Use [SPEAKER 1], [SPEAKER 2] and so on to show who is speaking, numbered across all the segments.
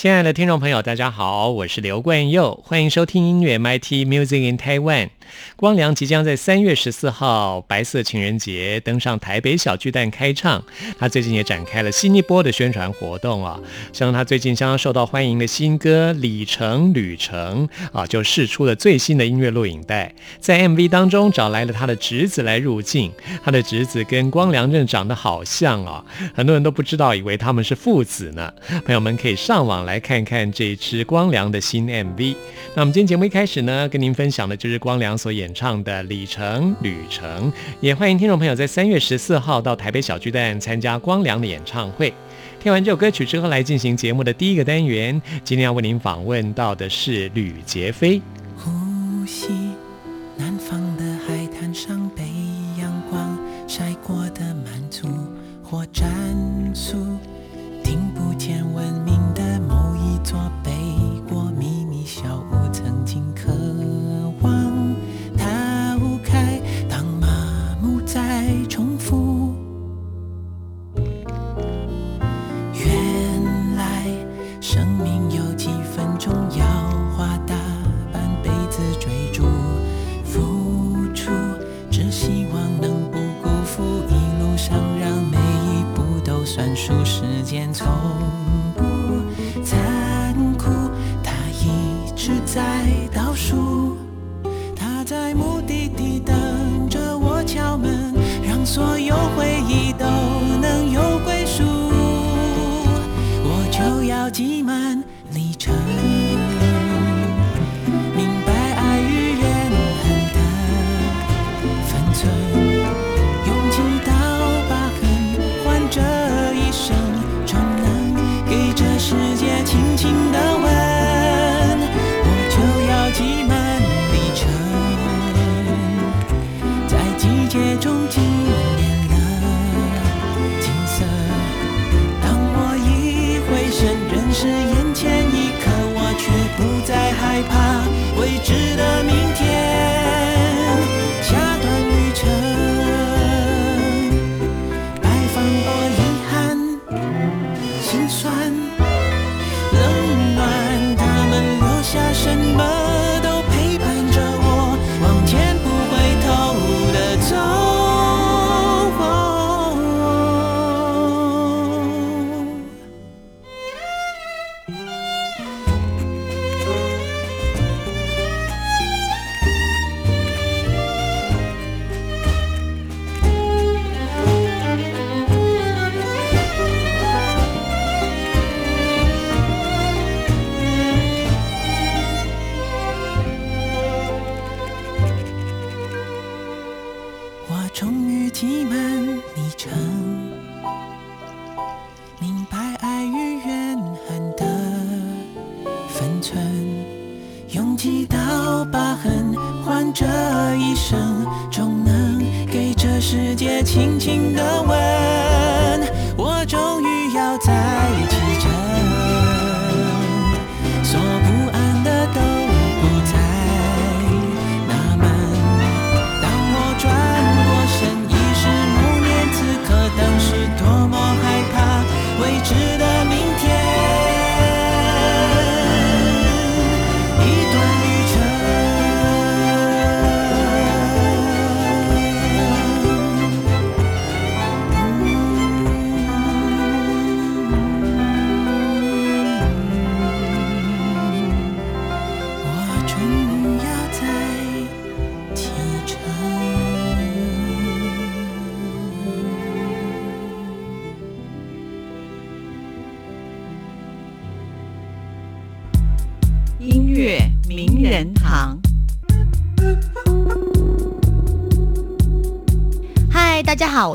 [SPEAKER 1] 亲爱的听众朋友，大家好，我是刘冠佑，欢迎收听音乐 MIT Music in Taiwan。光良即将在三月十四号白色情人节登上台北小巨蛋开唱。他最近也展开了新一波的宣传活动啊，像他最近相当受到欢迎的新歌《里程旅程》啊，就试出了最新的音乐录影带。在 MV 当中找来了他的侄子来入镜，他的侄子跟光良正长得好像啊，很多人都不知道，以为他们是父子呢。朋友们可以上网来看看这支光良的新 MV。那我们今天节目一开始呢，跟您分享的就是光良所演唱的《里程旅程》，也欢迎听众朋友在三月十四号到台北小巨蛋参加光良的演唱会。听完这首歌曲之后，来进行节目的第一个单元。今天要为您访问到的是吕杰飞。
[SPEAKER 2] 呼吸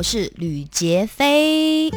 [SPEAKER 2] 是
[SPEAKER 3] 吕杰飞。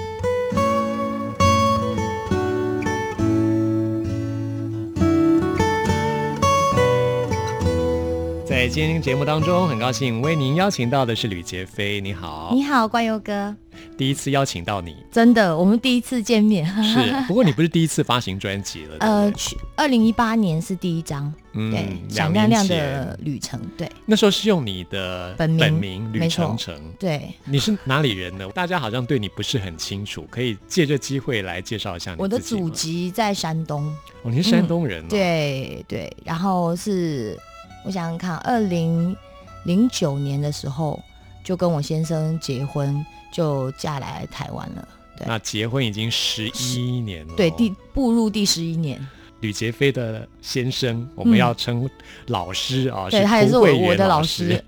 [SPEAKER 1] 在今天节目当中，很高兴为您邀请到的是吕杰飞，你好，
[SPEAKER 3] 你好，冠佑哥，
[SPEAKER 1] 第一次邀请到你，
[SPEAKER 3] 真的，我们第一次见面，
[SPEAKER 1] 是，不过你不是第一次发行专辑了，呃，去
[SPEAKER 3] 二零一八年是第一张，对，闪亮亮的旅程，对，
[SPEAKER 1] 那时候是用你的
[SPEAKER 3] 本
[SPEAKER 1] 本名吕程程，
[SPEAKER 3] 对，
[SPEAKER 1] 你是哪里人呢？大家好像对你不是很清楚，可以借这机会来介绍一下你。
[SPEAKER 3] 我的祖籍在山东，
[SPEAKER 1] 哦，你是山东人，
[SPEAKER 3] 对对，然后是。我想想看，二零零九年的时候就跟我先生结婚，就嫁来台湾了。对，
[SPEAKER 1] 那结婚已经十一年了。
[SPEAKER 3] 对，第步入第十一年。
[SPEAKER 1] 吕杰飞的先生，我们要称老师啊，
[SPEAKER 3] 是，他也是我的老师。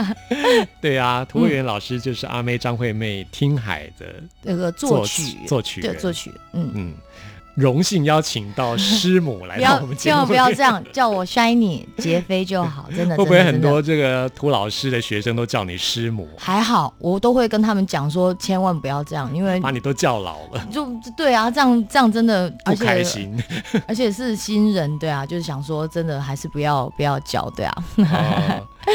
[SPEAKER 1] 对啊，涂慧源老师就是阿妹张惠妹《听海》的
[SPEAKER 3] 那个作曲。
[SPEAKER 1] 作曲
[SPEAKER 3] 对作曲，嗯。嗯。
[SPEAKER 1] 荣幸邀请到师母来到我们节目，
[SPEAKER 3] 千万不要这样叫我 Shiny 杰飞就好，真的
[SPEAKER 1] 会不会很多这个涂老师的学生都叫你师母？
[SPEAKER 3] 还好，我都会跟他们讲说，千万不要这样，因为
[SPEAKER 1] 把你都叫老了。
[SPEAKER 3] 就对啊，这样这样真的
[SPEAKER 1] 不开心，
[SPEAKER 3] 而且是新人，对啊，就是想说真的还是不要不要叫，对啊。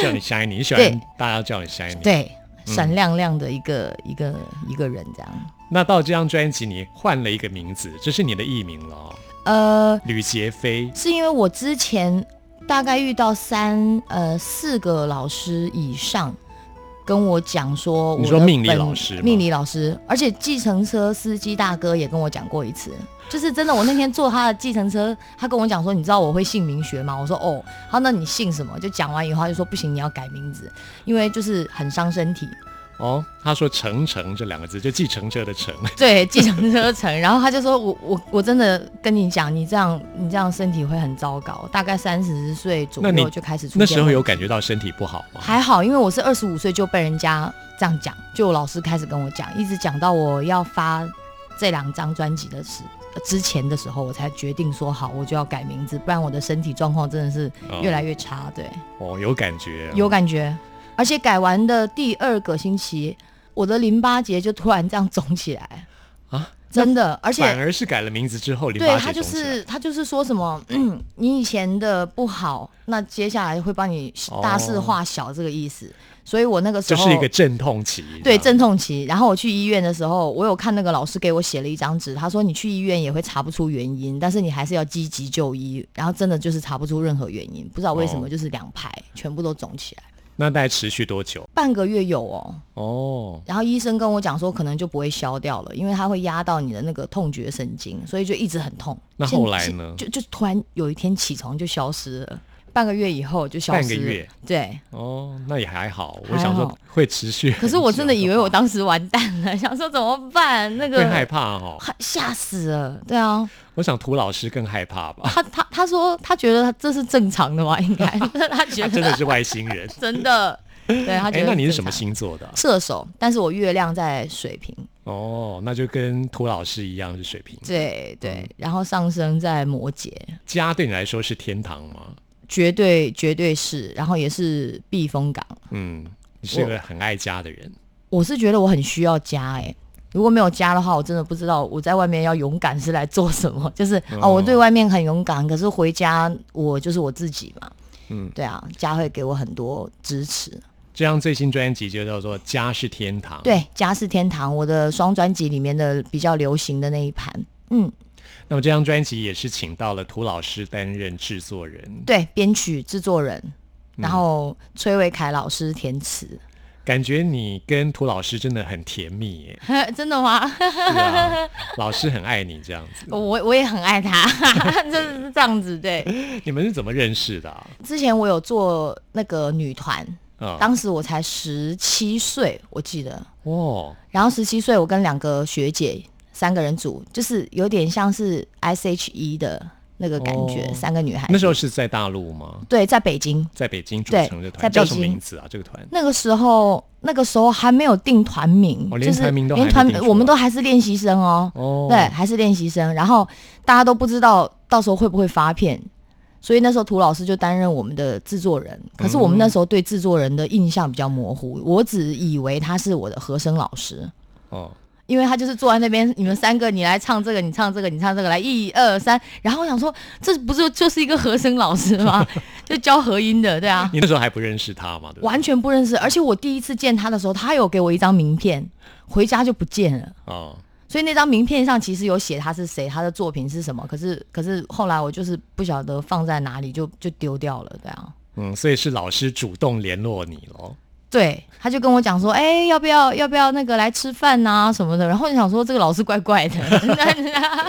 [SPEAKER 1] 叫你 Shiny，你喜欢 大家叫你 Shiny，
[SPEAKER 3] 对，闪亮亮的一个一个一个人这样。
[SPEAKER 1] 那到这张专辑，你换了一个名字，这是你的艺名了。呃，吕杰飞，
[SPEAKER 3] 是因为我之前大概遇到三呃四个老师以上跟我讲说，
[SPEAKER 1] 你说命理老师，
[SPEAKER 3] 命理老师，而且计程车司机大哥也跟我讲过一次，就是真的。我那天坐他的计程车，他跟我讲说，你知道我会姓名学吗？我说哦，好，那你姓什么？就讲完以后，他就说不行，你要改名字，因为就是很伤身体。
[SPEAKER 1] 哦，他说“乘乘”这两个字，就计程车的“乘”。
[SPEAKER 3] 对，计程车乘。然后他就说：“我我我真的跟你讲，你这样你这样身体会很糟糕。大概三十岁左右就开始出现。
[SPEAKER 1] 那时候有感觉到身体不好吗？
[SPEAKER 3] 还好，因为我是二十五岁就被人家这样讲，就老师开始跟我讲，一直讲到我要发这两张专辑的时之前的时候，我才决定说好，我就要改名字，不然我的身体状况真的是越来越差。对，
[SPEAKER 1] 哦，有感觉，
[SPEAKER 3] 有感觉。而且改完的第二个星期，我的淋巴结就突然这样肿起来啊！真的，而且
[SPEAKER 1] 反而是改了名字之后，
[SPEAKER 3] 对他就是他就是说什么，嗯你以前的不好，那接下来会帮你大事化小这个意思。所以我那个时
[SPEAKER 1] 候就是一个阵痛期，
[SPEAKER 3] 对阵痛期。然后我去医院的时候，我有看那个老师给我写了一张纸，他说你去医院也会查不出原因，但是你还是要积极就医。然后真的就是查不出任何原因，不知道为什么就是两排全部都肿起来。
[SPEAKER 1] 那大概持续多久？
[SPEAKER 3] 半个月有哦。哦。然后医生跟我讲说，可能就不会消掉了，因为它会压到你的那个痛觉神经，所以就一直很痛。
[SPEAKER 1] 那后来呢？
[SPEAKER 3] 就就突然有一天起床就消失了。半个月以后就消失。
[SPEAKER 1] 半个月，
[SPEAKER 3] 对。
[SPEAKER 1] 哦，那也还好。我想说会持续。
[SPEAKER 3] 可是我真的以为我当时完蛋了，想说怎么办？那个
[SPEAKER 1] 会害怕哦，
[SPEAKER 3] 吓死了。对啊。
[SPEAKER 1] 我想涂老师更害怕吧。
[SPEAKER 3] 他他他说他觉得这是正常的嘛，应该 他觉得
[SPEAKER 1] 真的是外星人，
[SPEAKER 3] 真的。对他觉得。
[SPEAKER 1] 那你是什么星座的？
[SPEAKER 3] 射手，但是我月亮在水瓶。
[SPEAKER 1] 哦，那就跟涂老师一样是水瓶。
[SPEAKER 3] 对对，然后上升在摩羯。
[SPEAKER 1] 家对你来说是天堂吗？
[SPEAKER 3] 绝对绝对是，然后也是避风港。
[SPEAKER 1] 嗯，你是个很爱家的人。
[SPEAKER 3] 我是觉得我很需要家，哎，如果没有家的话，我真的不知道我在外面要勇敢是来做什么。就是哦，我对外面很勇敢，可是回家我就是我自己嘛。嗯，对啊，家会给我很多支持。
[SPEAKER 1] 这张最新专辑就叫做《家是天堂》。
[SPEAKER 3] 对，《家是天堂》，我的双专辑里面的比较流行的那一盘。嗯。
[SPEAKER 1] 那么这张专辑也是请到了涂老师担任制作人，
[SPEAKER 3] 对，编曲制作人，然后崔伟凯老师填词。
[SPEAKER 1] 感觉你跟涂老师真的很甜蜜耶？
[SPEAKER 3] 真的吗？
[SPEAKER 1] 老师很爱你这样子，
[SPEAKER 3] 我我也很爱他，就是这样子。对，
[SPEAKER 1] 你们是怎么认识的？
[SPEAKER 3] 之前我有做那个女团，当时我才十七岁，我记得哦。然后十七岁，我跟两个学姐。三个人组就是有点像是 S H E 的那个感觉，三个女孩。
[SPEAKER 1] 那时候是在大陆吗？
[SPEAKER 3] 对，在北京，
[SPEAKER 1] 在北京组成的团，叫什么名字啊？这个团？
[SPEAKER 3] 那个时候，那个时候还没有定团名，
[SPEAKER 1] 就是
[SPEAKER 3] 连团我们都还是练习生哦。哦，对，还是练习生。然后大家都不知道到时候会不会发片，所以那时候涂老师就担任我们的制作人。可是我们那时候对制作人的印象比较模糊，我只以为他是我的和声老师。哦。因为他就是坐在那边，你们三个，你来唱这个，你唱这个，你唱这个，来一二三。然后我想说，这不是就是一个和声老师吗？就教和音的，对啊。
[SPEAKER 1] 你那时候还不认识他吗？
[SPEAKER 3] 完全不认识。而且我第一次见他的时候，他有给我一张名片，回家就不见了。哦。所以那张名片上其实有写他是谁，他的作品是什么。可是可是后来我就是不晓得放在哪里，就就丢掉了，对啊。
[SPEAKER 1] 嗯，所以是老师主动联络你喽。
[SPEAKER 3] 对，他就跟我讲说，哎，要不要要不要那个来吃饭呐什么的。然后就想说，这个老师怪怪的。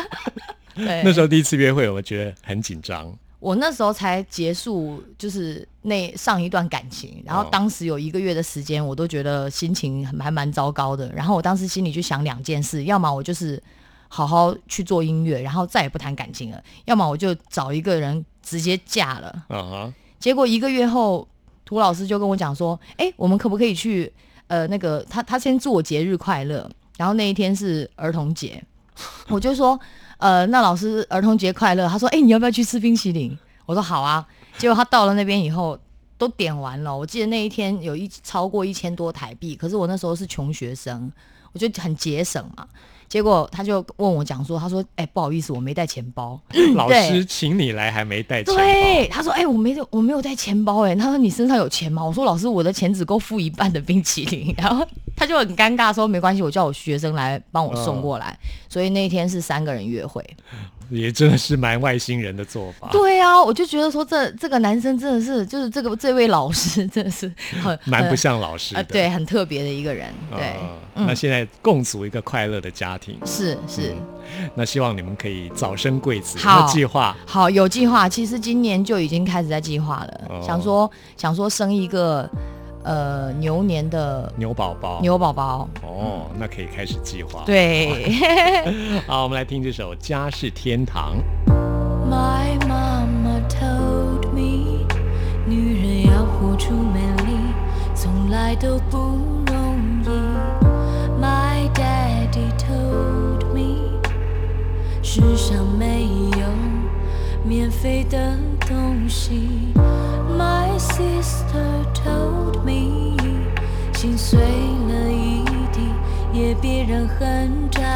[SPEAKER 1] 对，那时候第一次约会，我觉得很紧张。
[SPEAKER 3] 我那时候才结束，就是那上一段感情，然后当时有一个月的时间，我都觉得心情还蛮糟糕的。然后我当时心里就想两件事：要么我就是好好去做音乐，然后再也不谈感情了；要么我就找一个人直接嫁了。啊结果一个月后。涂老师就跟我讲说：“哎，我们可不可以去？呃，那个他他先祝我节日快乐，然后那一天是儿童节，我就说：呃，那老师儿童节快乐。他说：哎，你要不要去吃冰淇淋？我说好啊。结果他到了那边以后，都点完了。我记得那一天有一超过一千多台币，可是我那时候是穷学生，我就很节省嘛。”结果他就问我讲说，他说：“哎，不好意思，我没带钱包。
[SPEAKER 1] 老师请你来还没带钱包。”
[SPEAKER 3] 对，他说：“哎，我没我没有带钱包。”哎，他说：“你身上有钱吗？”我说：“老师，我的钱只够付一半的冰淇淋。”然后他就很尴尬说：“没关系，我叫我学生来帮我送过来。”所以那天是三个人约会。
[SPEAKER 1] 也真的是蛮外星人的做法。
[SPEAKER 3] 对啊，我就觉得说这这个男生真的是，就是这个这位老师真的是很
[SPEAKER 1] 蛮不像老师的，
[SPEAKER 3] 对，很特别的一个人。对，
[SPEAKER 1] 那现在共组一个快乐的家庭，
[SPEAKER 3] 是是。
[SPEAKER 1] 那希望你们可以早生贵子。好计划？
[SPEAKER 3] 好，有计划。其实今年就已经开始在计划了，想说想说生一个。呃，牛年的
[SPEAKER 1] 牛宝宝，
[SPEAKER 3] 牛宝宝
[SPEAKER 1] 哦，那可以开始计划。
[SPEAKER 3] 对，
[SPEAKER 1] 好，我们来听这首《家是天堂》。
[SPEAKER 4] My mama told me，女人要活出美丽，从来都不容易。My daddy told me，世上没有免费的东西。My sister told me，心碎了一地，也别让恨占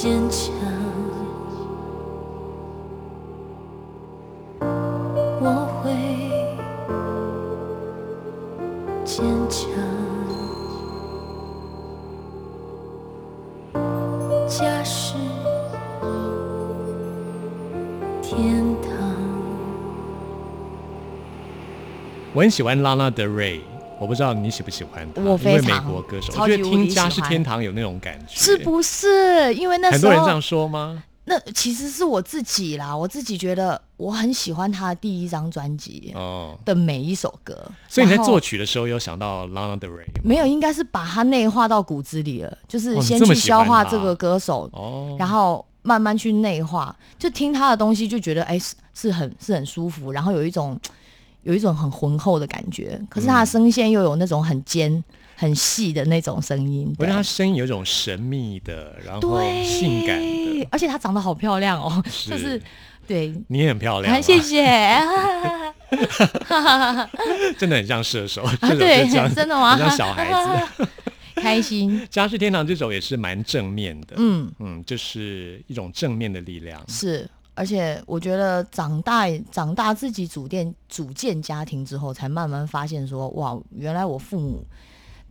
[SPEAKER 4] 坚强。我会坚强。家是
[SPEAKER 2] 天堂。
[SPEAKER 1] 我很喜欢拉拉德瑞我不知道你喜不喜欢他。
[SPEAKER 3] 我非
[SPEAKER 1] 常美国歌手，我觉得听《家是天堂》有那种感觉，
[SPEAKER 3] 是不是？因为那
[SPEAKER 1] 很多人这样说吗？
[SPEAKER 3] 那其实是我自己啦，我自己觉得我很喜欢他的第一张专辑哦的每一首歌。
[SPEAKER 1] 所以你在作曲的时候有想到 Lana Del Rey
[SPEAKER 3] 没有？应该是把它内化到骨子里了，就是先去消化这个歌手，哦，然后慢慢去内化，就听他的东西就觉得哎是是很是很舒服，然后有一种有一种很浑厚的感觉。可是他的声线又有那种很尖。很细的那种声音，
[SPEAKER 1] 我觉得他声音有一种神秘的，然后性感的，
[SPEAKER 3] 而且她长得好漂亮哦，就是对，
[SPEAKER 1] 你也很漂亮，
[SPEAKER 3] 谢谢，
[SPEAKER 1] 真的很像射手，
[SPEAKER 3] 对，真的吗？
[SPEAKER 1] 像小孩子，
[SPEAKER 3] 开心。
[SPEAKER 1] 家是天堂这首也是蛮正面的，嗯嗯，就是一种正面的力量。
[SPEAKER 3] 是，而且我觉得长大长大自己组建组建家庭之后，才慢慢发现说，哇，原来我父母。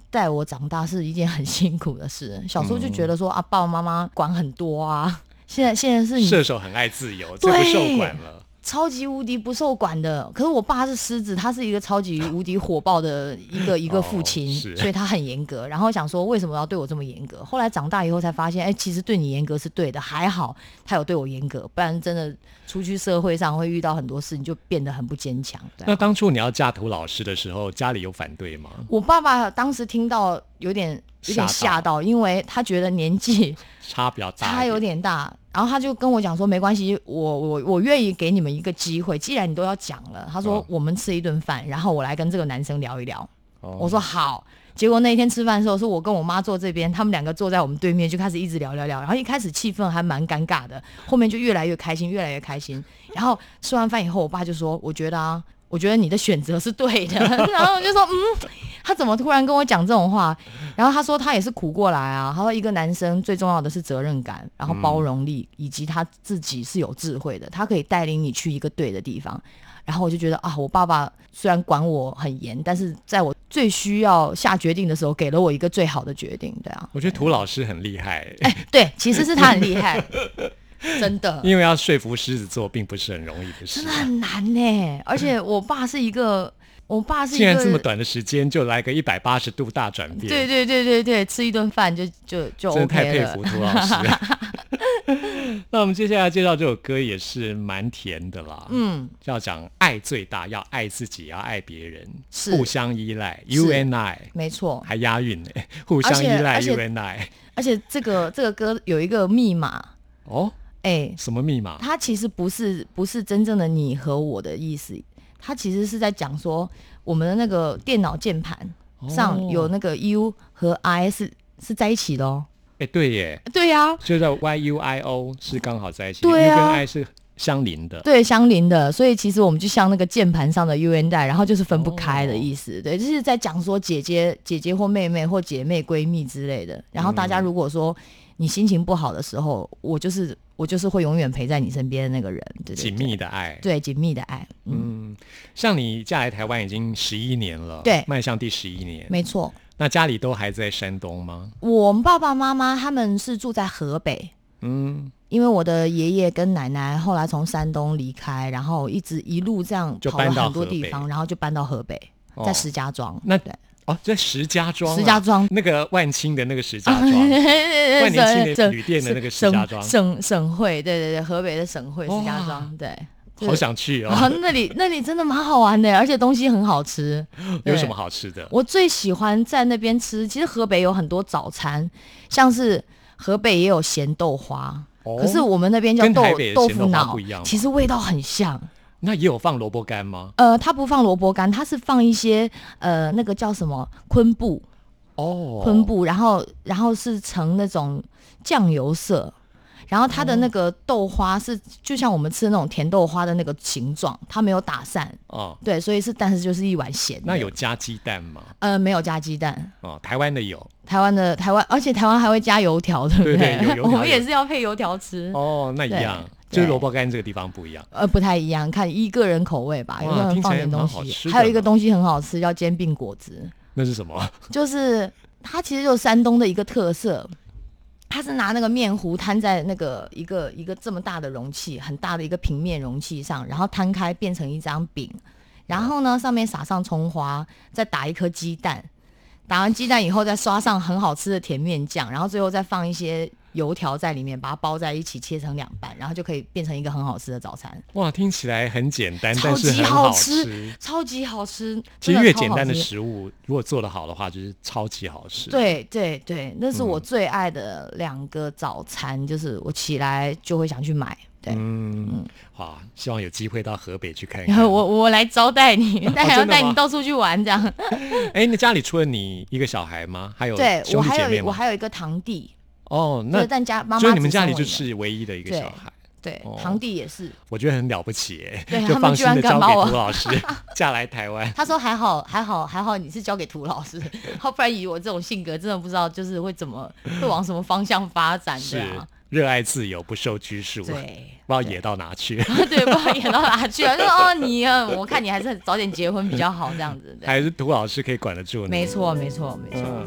[SPEAKER 3] 带我长大是一件很 辛苦的事。小时候就觉得说啊，爸爸妈妈管很多啊。现在现在是
[SPEAKER 1] 射手很爱自由，最不受管了。
[SPEAKER 3] 超级无敌不受管的，可是我爸是狮子，他是一个超级无敌火爆的一个一个父亲，所以他很严格。然后想说为什么要对我这么严格？后来长大以后才发现，哎，其实对你严格是对的，还好他有对我严格，不然真的出去社会上会遇到很多事，你就变得很不坚强。
[SPEAKER 1] 那当初你要嫁涂老师的时候，家里有反对吗？
[SPEAKER 3] 我爸爸当时听到有点。有点吓到，因为他觉得年纪
[SPEAKER 1] 差比较大，
[SPEAKER 3] 差有点大，然后他就跟我讲说：“没关系，我我我愿意给你们一个机会，既然你都要讲了。”他说：“我们吃一顿饭，然后我来跟这个男生聊一聊。”我说：“好。”结果那一天吃饭的时候，是我跟我妈坐这边，他们两个坐在我们对面，就开始一直聊聊聊。然后一开始气氛还蛮尴尬的，后面就越来越开心，越来越开心。然后吃完饭以后，我爸就说：“我觉得啊。”我觉得你的选择是对的，然后我就说，嗯，他怎么突然跟我讲这种话？然后他说他也是苦过来啊。他说一个男生最重要的是责任感，然后包容力，以及他自己是有智慧的，他可以带领你去一个对的地方。然后我就觉得啊，我爸爸虽然管我很严，但是在我最需要下决定的时候，给了我一个最好的决定。对啊，
[SPEAKER 1] 我觉得涂老师很厉害。
[SPEAKER 3] 哎，对，其实是他很厉害。真的，
[SPEAKER 1] 因为要说服狮子座并不是很容易的事，
[SPEAKER 3] 真的很难呢。而且我爸是一个，我爸是
[SPEAKER 1] 竟然这么短的时间就来个一百八十度大转变，
[SPEAKER 3] 对对对对对，吃一顿饭就就就
[SPEAKER 1] 真的太佩服涂老师。那我们接下来介绍这首歌也是蛮甜的啦，嗯，要讲爱最大，要爱自己，要爱别人，互相依赖，You and I，
[SPEAKER 3] 没错，
[SPEAKER 1] 还押韵呢，互相依赖，You and I。
[SPEAKER 3] 而且这个这个歌有一个密码。哦。哎，
[SPEAKER 1] 什么密码？
[SPEAKER 3] 它其实不是不是真正的你和我的意思，它其实是在讲说我们的那个电脑键盘上有那个 U 和 I 是是在一起的哦。
[SPEAKER 1] 哎，对耶，
[SPEAKER 3] 对呀，
[SPEAKER 1] 就叫 Y U I O 是刚好在一起，对啊，跟 I 是相邻的，
[SPEAKER 3] 对，相邻的。所以其实我们就像那个键盘上的 U N 带，然后就是分不开的意思。对，就是在讲说姐姐、姐姐或妹妹或姐妹、闺蜜之类的。然后大家如果说你心情不好的时候，我就是。我就是会永远陪在你身边的那个人，对
[SPEAKER 1] 紧密的爱，
[SPEAKER 3] 对紧密的爱，嗯，
[SPEAKER 1] 像你嫁来台湾已经十一年了，
[SPEAKER 3] 对，
[SPEAKER 1] 迈向第十一年，
[SPEAKER 3] 没错。
[SPEAKER 1] 那家里都还在山东吗？
[SPEAKER 3] 我们爸爸妈妈他们是住在河北，嗯，因为我的爷爷跟奶奶后来从山东离开，然后一直一路这样跑了很多地方，然后就搬到河北，在石家庄。
[SPEAKER 1] 那
[SPEAKER 3] 对。
[SPEAKER 1] 哦，在石家庄，
[SPEAKER 3] 石家庄
[SPEAKER 1] 那个万青的那个石家庄，万年青的旅店的那个石家庄，
[SPEAKER 3] 省省会，对对对，河北的省会石家庄，对，
[SPEAKER 1] 好想去哦。
[SPEAKER 3] 那里那里真的蛮好玩的，而且东西很好吃。
[SPEAKER 1] 有什么好吃的？
[SPEAKER 3] 我最喜欢在那边吃。其实河北有很多早餐，像是河北也有咸豆花，可是我们那边叫豆豆腐脑，其实味道很像。
[SPEAKER 1] 那也有放萝卜干吗？
[SPEAKER 3] 呃，它不放萝卜干，它是放一些呃，那个叫什么昆布。哦，昆布，然后然后是呈那种酱油色，然后它的那个豆花是就像我们吃的那种甜豆花的那个形状，它没有打散。哦，对，所以是但是就是一碗咸。
[SPEAKER 1] 那有加鸡蛋吗？
[SPEAKER 3] 呃，没有加鸡蛋。
[SPEAKER 1] 哦，台湾的有，
[SPEAKER 3] 台湾的台湾，而且台湾还会加油条，对不
[SPEAKER 1] 对？
[SPEAKER 3] 我们也是要配油条吃。
[SPEAKER 1] 哦，那一样。就是萝卜干这个地方不一样，
[SPEAKER 3] 呃，不太一样，看一个人口味吧，有可能放点东西。还有一个东西很好吃，叫煎饼果子。
[SPEAKER 1] 那是什么？
[SPEAKER 3] 就是它其实就是山东的一个特色。它是拿那个面糊摊在那个一个一个这么大的容器，很大的一个平面容器上，然后摊开变成一张饼，然后呢上面撒上葱花，再打一颗鸡蛋，打完鸡蛋以后再刷上很好吃的甜面酱，然后最后再放一些。油条在里面，把它包在一起，切成两半，然后就可以变成一个很好吃的早餐。
[SPEAKER 1] 哇，听起来很简单，但是很好吃，
[SPEAKER 3] 超级好吃。
[SPEAKER 1] 其实越简单的食物，如果做得好的话，就是超级好吃。
[SPEAKER 3] 对对对，那是我最爱的两个早餐，就是我起来就会想去买。对，嗯，
[SPEAKER 1] 好，希望有机会到河北去看看。
[SPEAKER 3] 我我来招待你，但还要带你到处去玩这样。
[SPEAKER 1] 哎，那家里除了你一个小孩吗？还有
[SPEAKER 3] 对我还有我还有一个堂弟。
[SPEAKER 1] 哦，那
[SPEAKER 3] 但家妈妈，
[SPEAKER 1] 所以你们家里就是唯一的一个小孩，
[SPEAKER 3] 对，堂弟也是，
[SPEAKER 1] 我觉得很了不起哎，
[SPEAKER 3] 对，
[SPEAKER 1] 就放心的交给涂老师 嫁来台湾。
[SPEAKER 3] 他说还好还好还好，你是交给涂老师，不然以我这种性格，真的不知道就是会怎么会往什么方向发展的。
[SPEAKER 1] 热爱自由，不受拘束，
[SPEAKER 3] 对，
[SPEAKER 1] 不知道野到哪去，
[SPEAKER 3] 对，不知道野到哪去啊？就哦，你，我看你还是早点结婚比较好，这样子，
[SPEAKER 1] 还是涂老师可以管得住你？
[SPEAKER 3] 没错，没错，没错。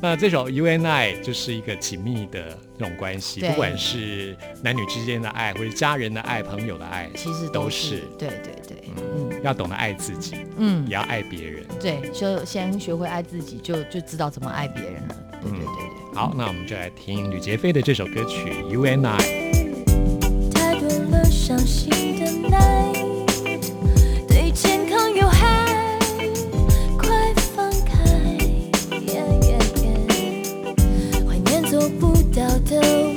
[SPEAKER 1] 那这首 U N I 就是一个紧密的这种关系，不管是男女之间的爱，或者家人的爱、朋友的爱，
[SPEAKER 3] 其实
[SPEAKER 1] 都是，
[SPEAKER 3] 对对对，
[SPEAKER 1] 嗯，要懂得爱自己，嗯，也要爱别人，
[SPEAKER 3] 对，就先学会爱自己，就就知道怎么爱别人了，对对对对。
[SPEAKER 1] 好，那我们就来听吕杰飞的这首歌曲《You and I》。
[SPEAKER 4] 太多了伤心的 night，对健康有害，快放开。怀念做不到的。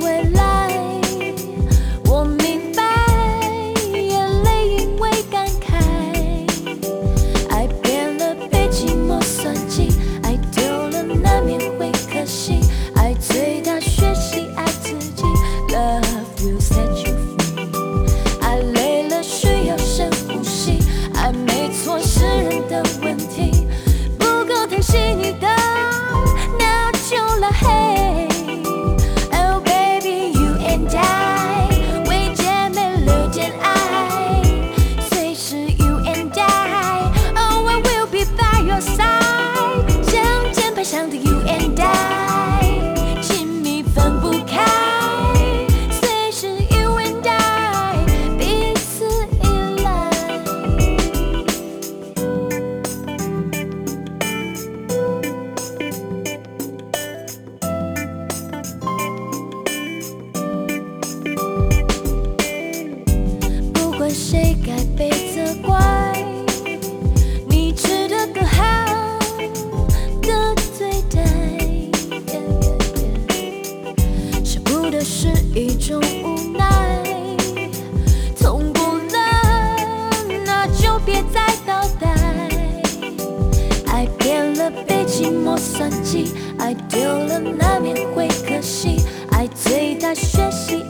[SPEAKER 4] 算计
[SPEAKER 1] 爱丢
[SPEAKER 4] 了，难免会可惜。爱最大，学习。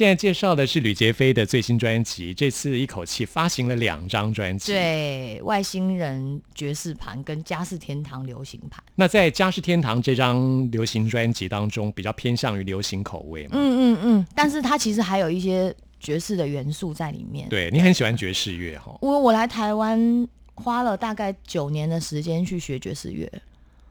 [SPEAKER 1] 现在介绍的是吕杰飞的最新专辑，这次一口气发行了两张专辑，
[SPEAKER 3] 对，外星人爵士盘跟家世天堂流行盘。
[SPEAKER 1] 那在家世天堂这张流行专辑当中，比较偏向于流行口味嘛？
[SPEAKER 3] 嗯嗯嗯，但是它其实还有一些爵士的元素在里面。
[SPEAKER 1] 对你很喜欢爵士乐哈？
[SPEAKER 3] 我我来台湾花了大概九年的时间去学爵士乐。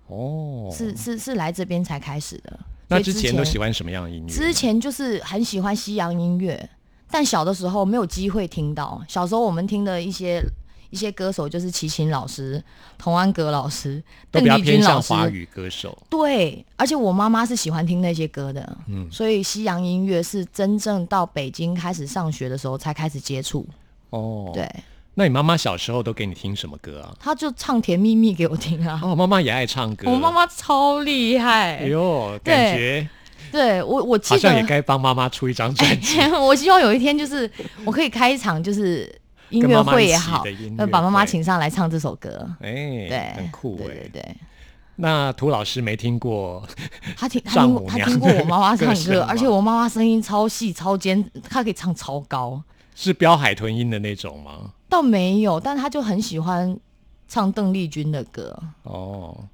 [SPEAKER 3] 哦，是是是来这边才开始的。
[SPEAKER 1] 那之前都喜欢什么样的音乐？
[SPEAKER 3] 之前就是很喜欢西洋音乐，但小的时候没有机会听到。小时候我们听的一些一些歌手就是齐秦老师、童安格老师、
[SPEAKER 1] 邓丽君老师。华语歌手。
[SPEAKER 3] 对，而且我妈妈是喜欢听那些歌的，嗯，所以西洋音乐是真正到北京开始上学的时候才开始接触。哦，对。
[SPEAKER 1] 那你妈妈小时候都给你听什么歌啊？
[SPEAKER 3] 她就唱《甜蜜蜜》给我听啊。
[SPEAKER 1] 哦，妈妈也爱唱歌。
[SPEAKER 3] 我妈妈超厉害。哎
[SPEAKER 1] 呦，感觉
[SPEAKER 3] 对我我
[SPEAKER 1] 好像也该帮妈妈出一张专辑。
[SPEAKER 3] 我希望有一天就是我可以开一场就是音乐会也好，把妈妈请上来唱这首歌。哎，对，
[SPEAKER 1] 很酷哎。
[SPEAKER 3] 对对对。
[SPEAKER 1] 那涂老师没听过？
[SPEAKER 3] 他听他听他听过我妈妈唱歌，而且我妈妈声音超细超尖，她可以唱超高。
[SPEAKER 1] 是飙海豚音的那种吗？
[SPEAKER 3] 倒没有，但他就很喜欢唱邓丽君的歌。哦，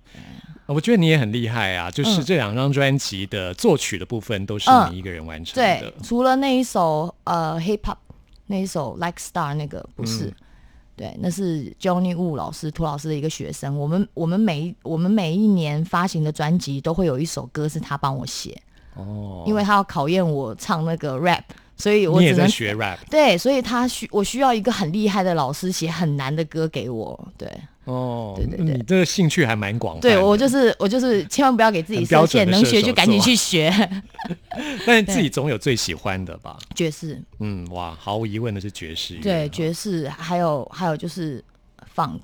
[SPEAKER 1] 我觉得你也很厉害啊！就是这两张专辑的作曲的部分都是你一个人完成的。
[SPEAKER 3] 对，除了那一首呃 hip hop 那一首 Like Star 那个不是，对，那是 Johnny Wu 老师涂老师的一个学生。我们我们每我们每一年发行的专辑都会有一首歌是他帮我写。哦，因为他要考验我唱那个 rap。所以我只能
[SPEAKER 1] 学 rap，
[SPEAKER 3] 对，所以他需我需要一个很厉害的老师写很难的歌给我，对，哦，对对对，
[SPEAKER 1] 你这个兴趣还蛮广，
[SPEAKER 3] 对我就是我就是千万不要给自己设限，能学就赶紧去学，
[SPEAKER 1] 但是 自己总有最喜欢的吧？
[SPEAKER 3] 爵士，
[SPEAKER 1] 嗯，哇，毫无疑问的是爵士，
[SPEAKER 3] 对，爵士，还有还有就是 funk。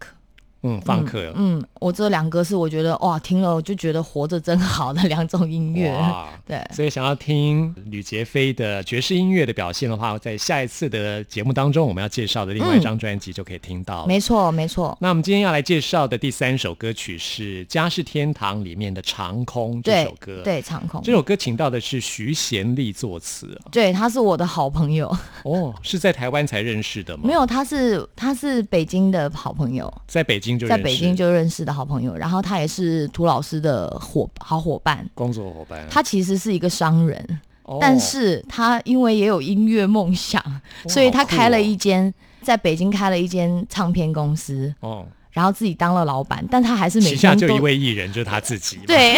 [SPEAKER 1] 嗯，放克。
[SPEAKER 3] 嗯，我这两个是我觉得哇，听了我就觉得活着真好的两种音乐。对，
[SPEAKER 1] 所以想要听吕杰飞的爵士音乐的表现的话，在下一次的节目当中，我们要介绍的另外一张专辑就可以听到。
[SPEAKER 3] 没错，没错。
[SPEAKER 1] 那我们今天要来介绍的第三首歌曲是《家是天堂》里面的《长空》这首歌。
[SPEAKER 3] 对，《长空》
[SPEAKER 1] 这首歌请到的是徐贤利作词。
[SPEAKER 3] 对，他是我的好朋友。
[SPEAKER 1] 哦，是在台湾才认识的吗？
[SPEAKER 3] 没有，他是他是北京的好朋友，
[SPEAKER 1] 在北京。
[SPEAKER 3] 在北京就认识的好朋友，然后他也是涂老师的伙好伙伴，
[SPEAKER 1] 工作伙伴。
[SPEAKER 3] 他其实是一个商人，但是他因为也有音乐梦想，所以他开了一间在北京开了一间唱片公司。哦，然后自己当了老板，但他还是每
[SPEAKER 1] 下就一位艺人，就是他自己。
[SPEAKER 3] 对，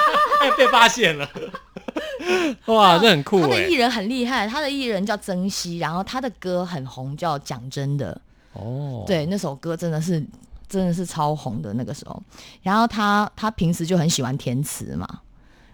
[SPEAKER 1] 被发现了。哇，这很酷。他
[SPEAKER 3] 的艺人很厉害，他的艺人叫曾熙，然后他的歌很红，叫讲真的。哦，对，那首歌真的是。真的是超红的那个时候，然后他他平时就很喜欢填词嘛，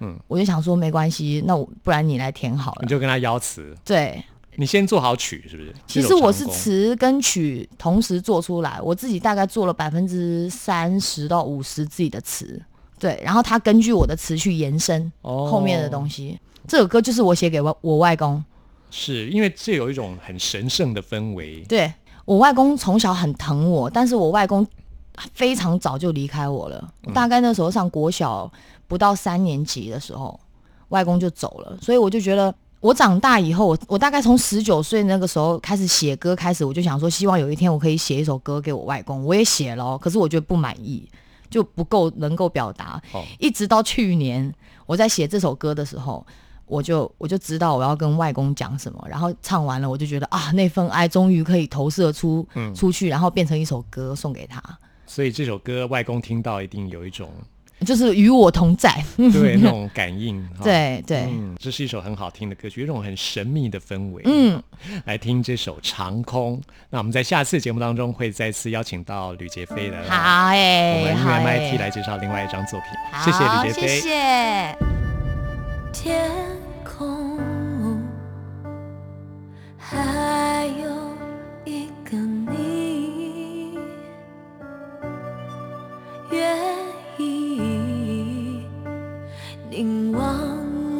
[SPEAKER 3] 嗯，我就想说没关系，那我不然你来填好了，
[SPEAKER 1] 你就跟他邀词，
[SPEAKER 3] 对，
[SPEAKER 1] 你先做好曲是不是？
[SPEAKER 3] 其实我是词跟曲同时做出来，我自己大概做了百分之三十到五十自己的词，对，然后他根据我的词去延伸后面的东西。这首歌就是我写给我我外公，
[SPEAKER 1] 是因为这有一种很神圣的氛围，
[SPEAKER 3] 对我外公从小很疼我，但是我外公。非常早就离开我了，大概那时候上国小不到三年级的时候，外公就走了。所以我就觉得，我长大以后，我我大概从十九岁那个时候开始写歌，开始我就想说，希望有一天我可以写一首歌给我外公。我也写了，可是我觉得不满意，就不够能够表达。一直到去年我在写这首歌的时候，我就我就知道我要跟外公讲什么，然后唱完了，我就觉得啊，那份爱终于可以投射出出去，然后变成一首歌送给他。
[SPEAKER 1] 所以这首歌外公听到一定有一种，
[SPEAKER 3] 就是与我同在，
[SPEAKER 1] 对那种感应。
[SPEAKER 3] 对对，
[SPEAKER 1] 这是一首很好听的歌曲，一种很神秘的氛围。嗯，来听这首《长空》。那我们在下次节目当中会再次邀请到吕杰飞来，
[SPEAKER 3] 好哎，
[SPEAKER 1] 我们用 MIT 来介绍另外一张作品。谢谢吕杰飞，
[SPEAKER 3] 谢谢。
[SPEAKER 4] 天空还有一个你。愿意凝望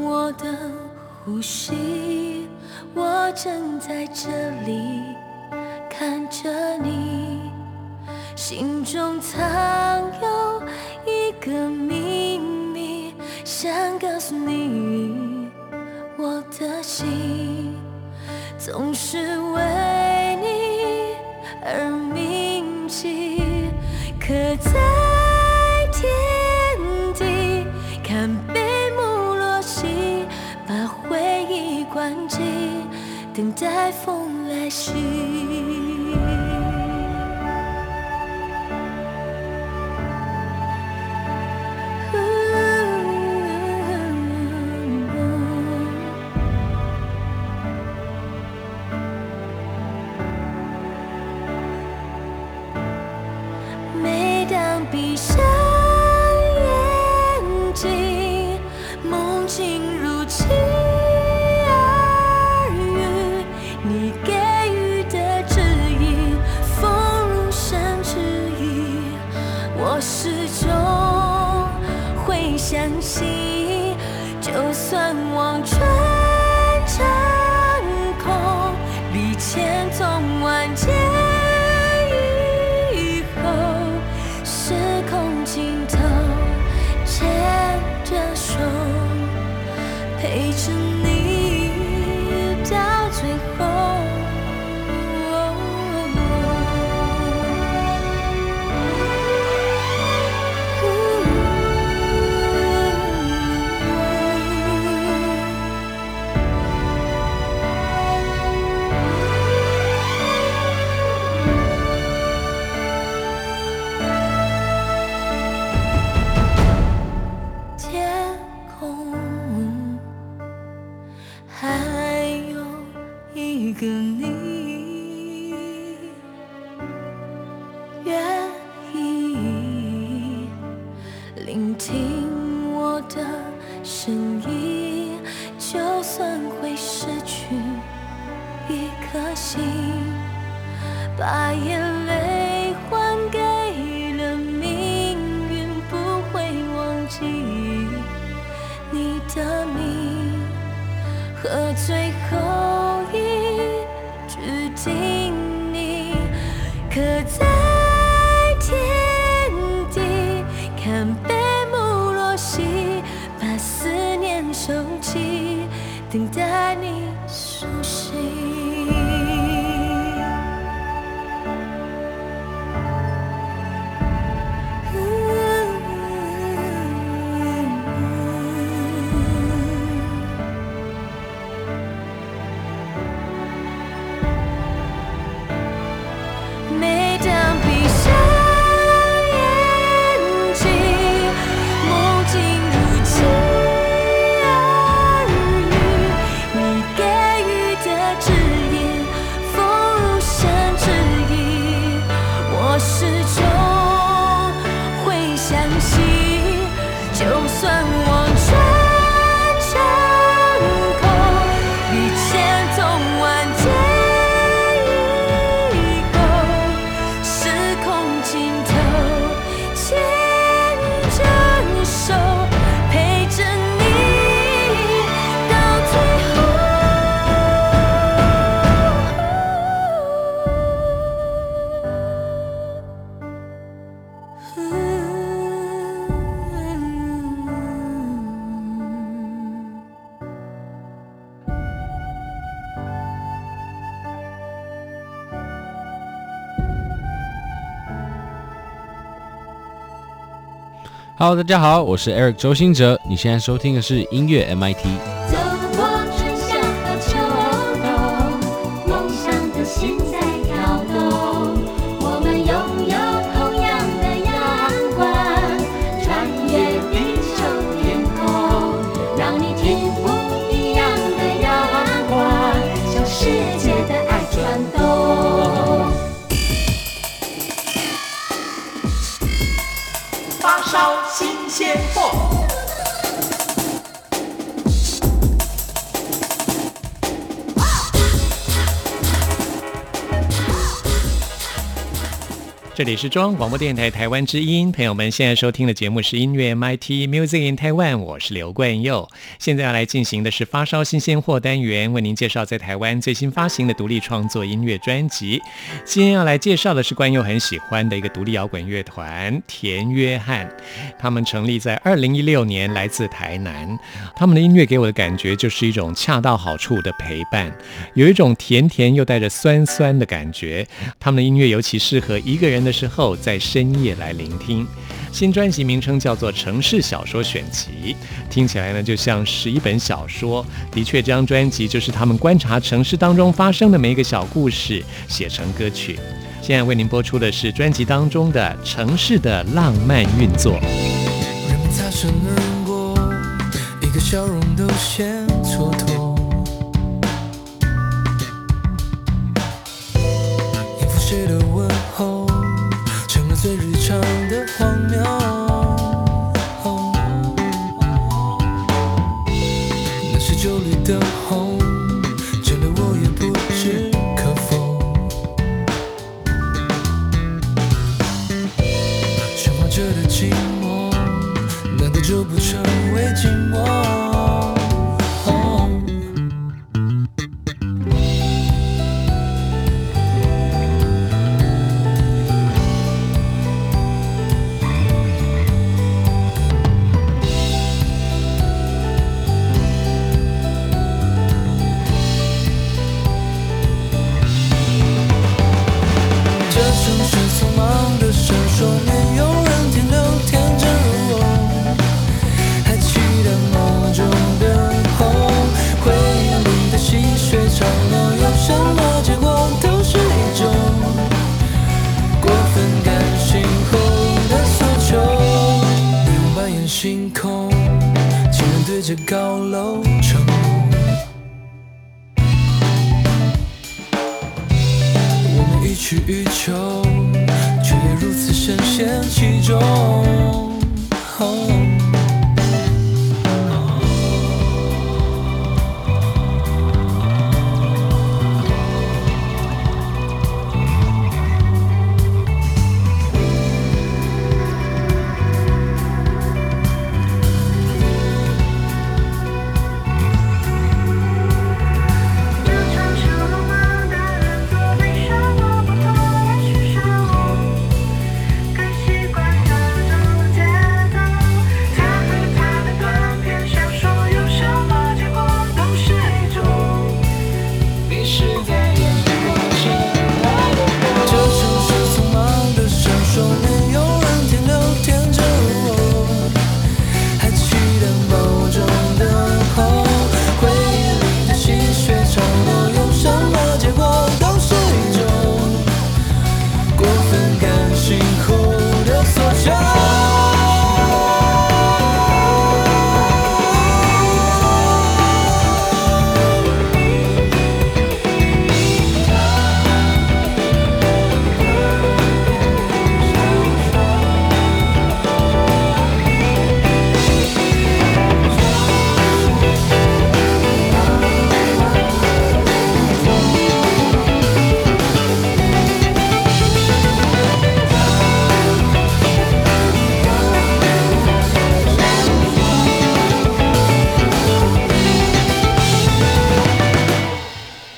[SPEAKER 4] 我的呼吸，我正在这里看着你，心中藏有一个秘密，想告诉你我的。心，总是为待风来袭。
[SPEAKER 5] Hello，大家好，我是 Eric 周兴哲。你现在收听的是音乐 MIT。
[SPEAKER 1] 这里是中央广播电台台湾之音，朋友们现在收听的节目是音乐 MIT Music in Taiwan，我是刘冠佑。现在要来进行的是发烧新鲜货单元，为您介绍在台湾最新发行的独立创作音乐专辑。今天要来介绍的是冠佑很喜欢的一个独立摇滚乐团田约翰，他们成立在二零一六年，来自台南。他们的音乐给我的感觉就是一种恰到好处的陪伴，有一种甜甜又带着酸酸的感觉。他们的音乐尤其适合一个人。的时候，在深夜来聆听。新专辑名称叫做《城市小说选集》，听起来呢就像是一本小说。的确，这张专辑就是他们观察城市当中发生的每一个小故事，写成歌曲。现在为您播出的是专辑当中的《城市的浪漫运作》。
[SPEAKER 2] 人们擦身而过，一个笑容都显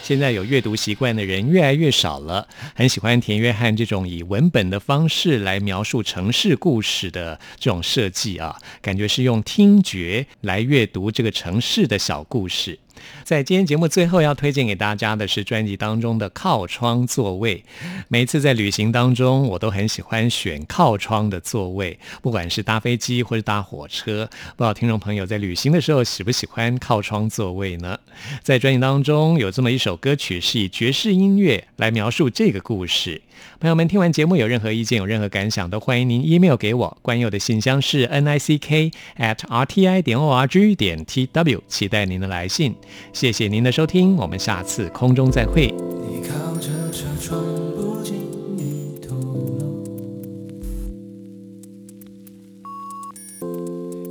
[SPEAKER 1] 现在有阅读习惯的人越来越少了，很喜欢田约翰这种以文本的方式来描述城市故事的这种设计啊，感觉是用听觉来阅读这个城市的小故事。在今天节目最后要推荐给大家的是专辑当中的靠窗座位。每次在旅行当中，我都很喜欢选靠窗的座位，不管是搭飞机或是搭火车。不知道听众朋友在旅行的时候喜不喜欢靠窗座位呢？在专辑当中有这么一首歌曲，是以爵士音乐来描述这个故事。朋友们听完节目有任何意见、有任何感想，都欢迎您 email 给我。关佑的信箱是 n i c k at r t i 点 o r g 点 t w，期待您的来信。谢谢您的收听，我们下次空中再会。
[SPEAKER 2] 你靠着车窗不经意透露，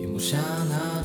[SPEAKER 2] 荧幕下那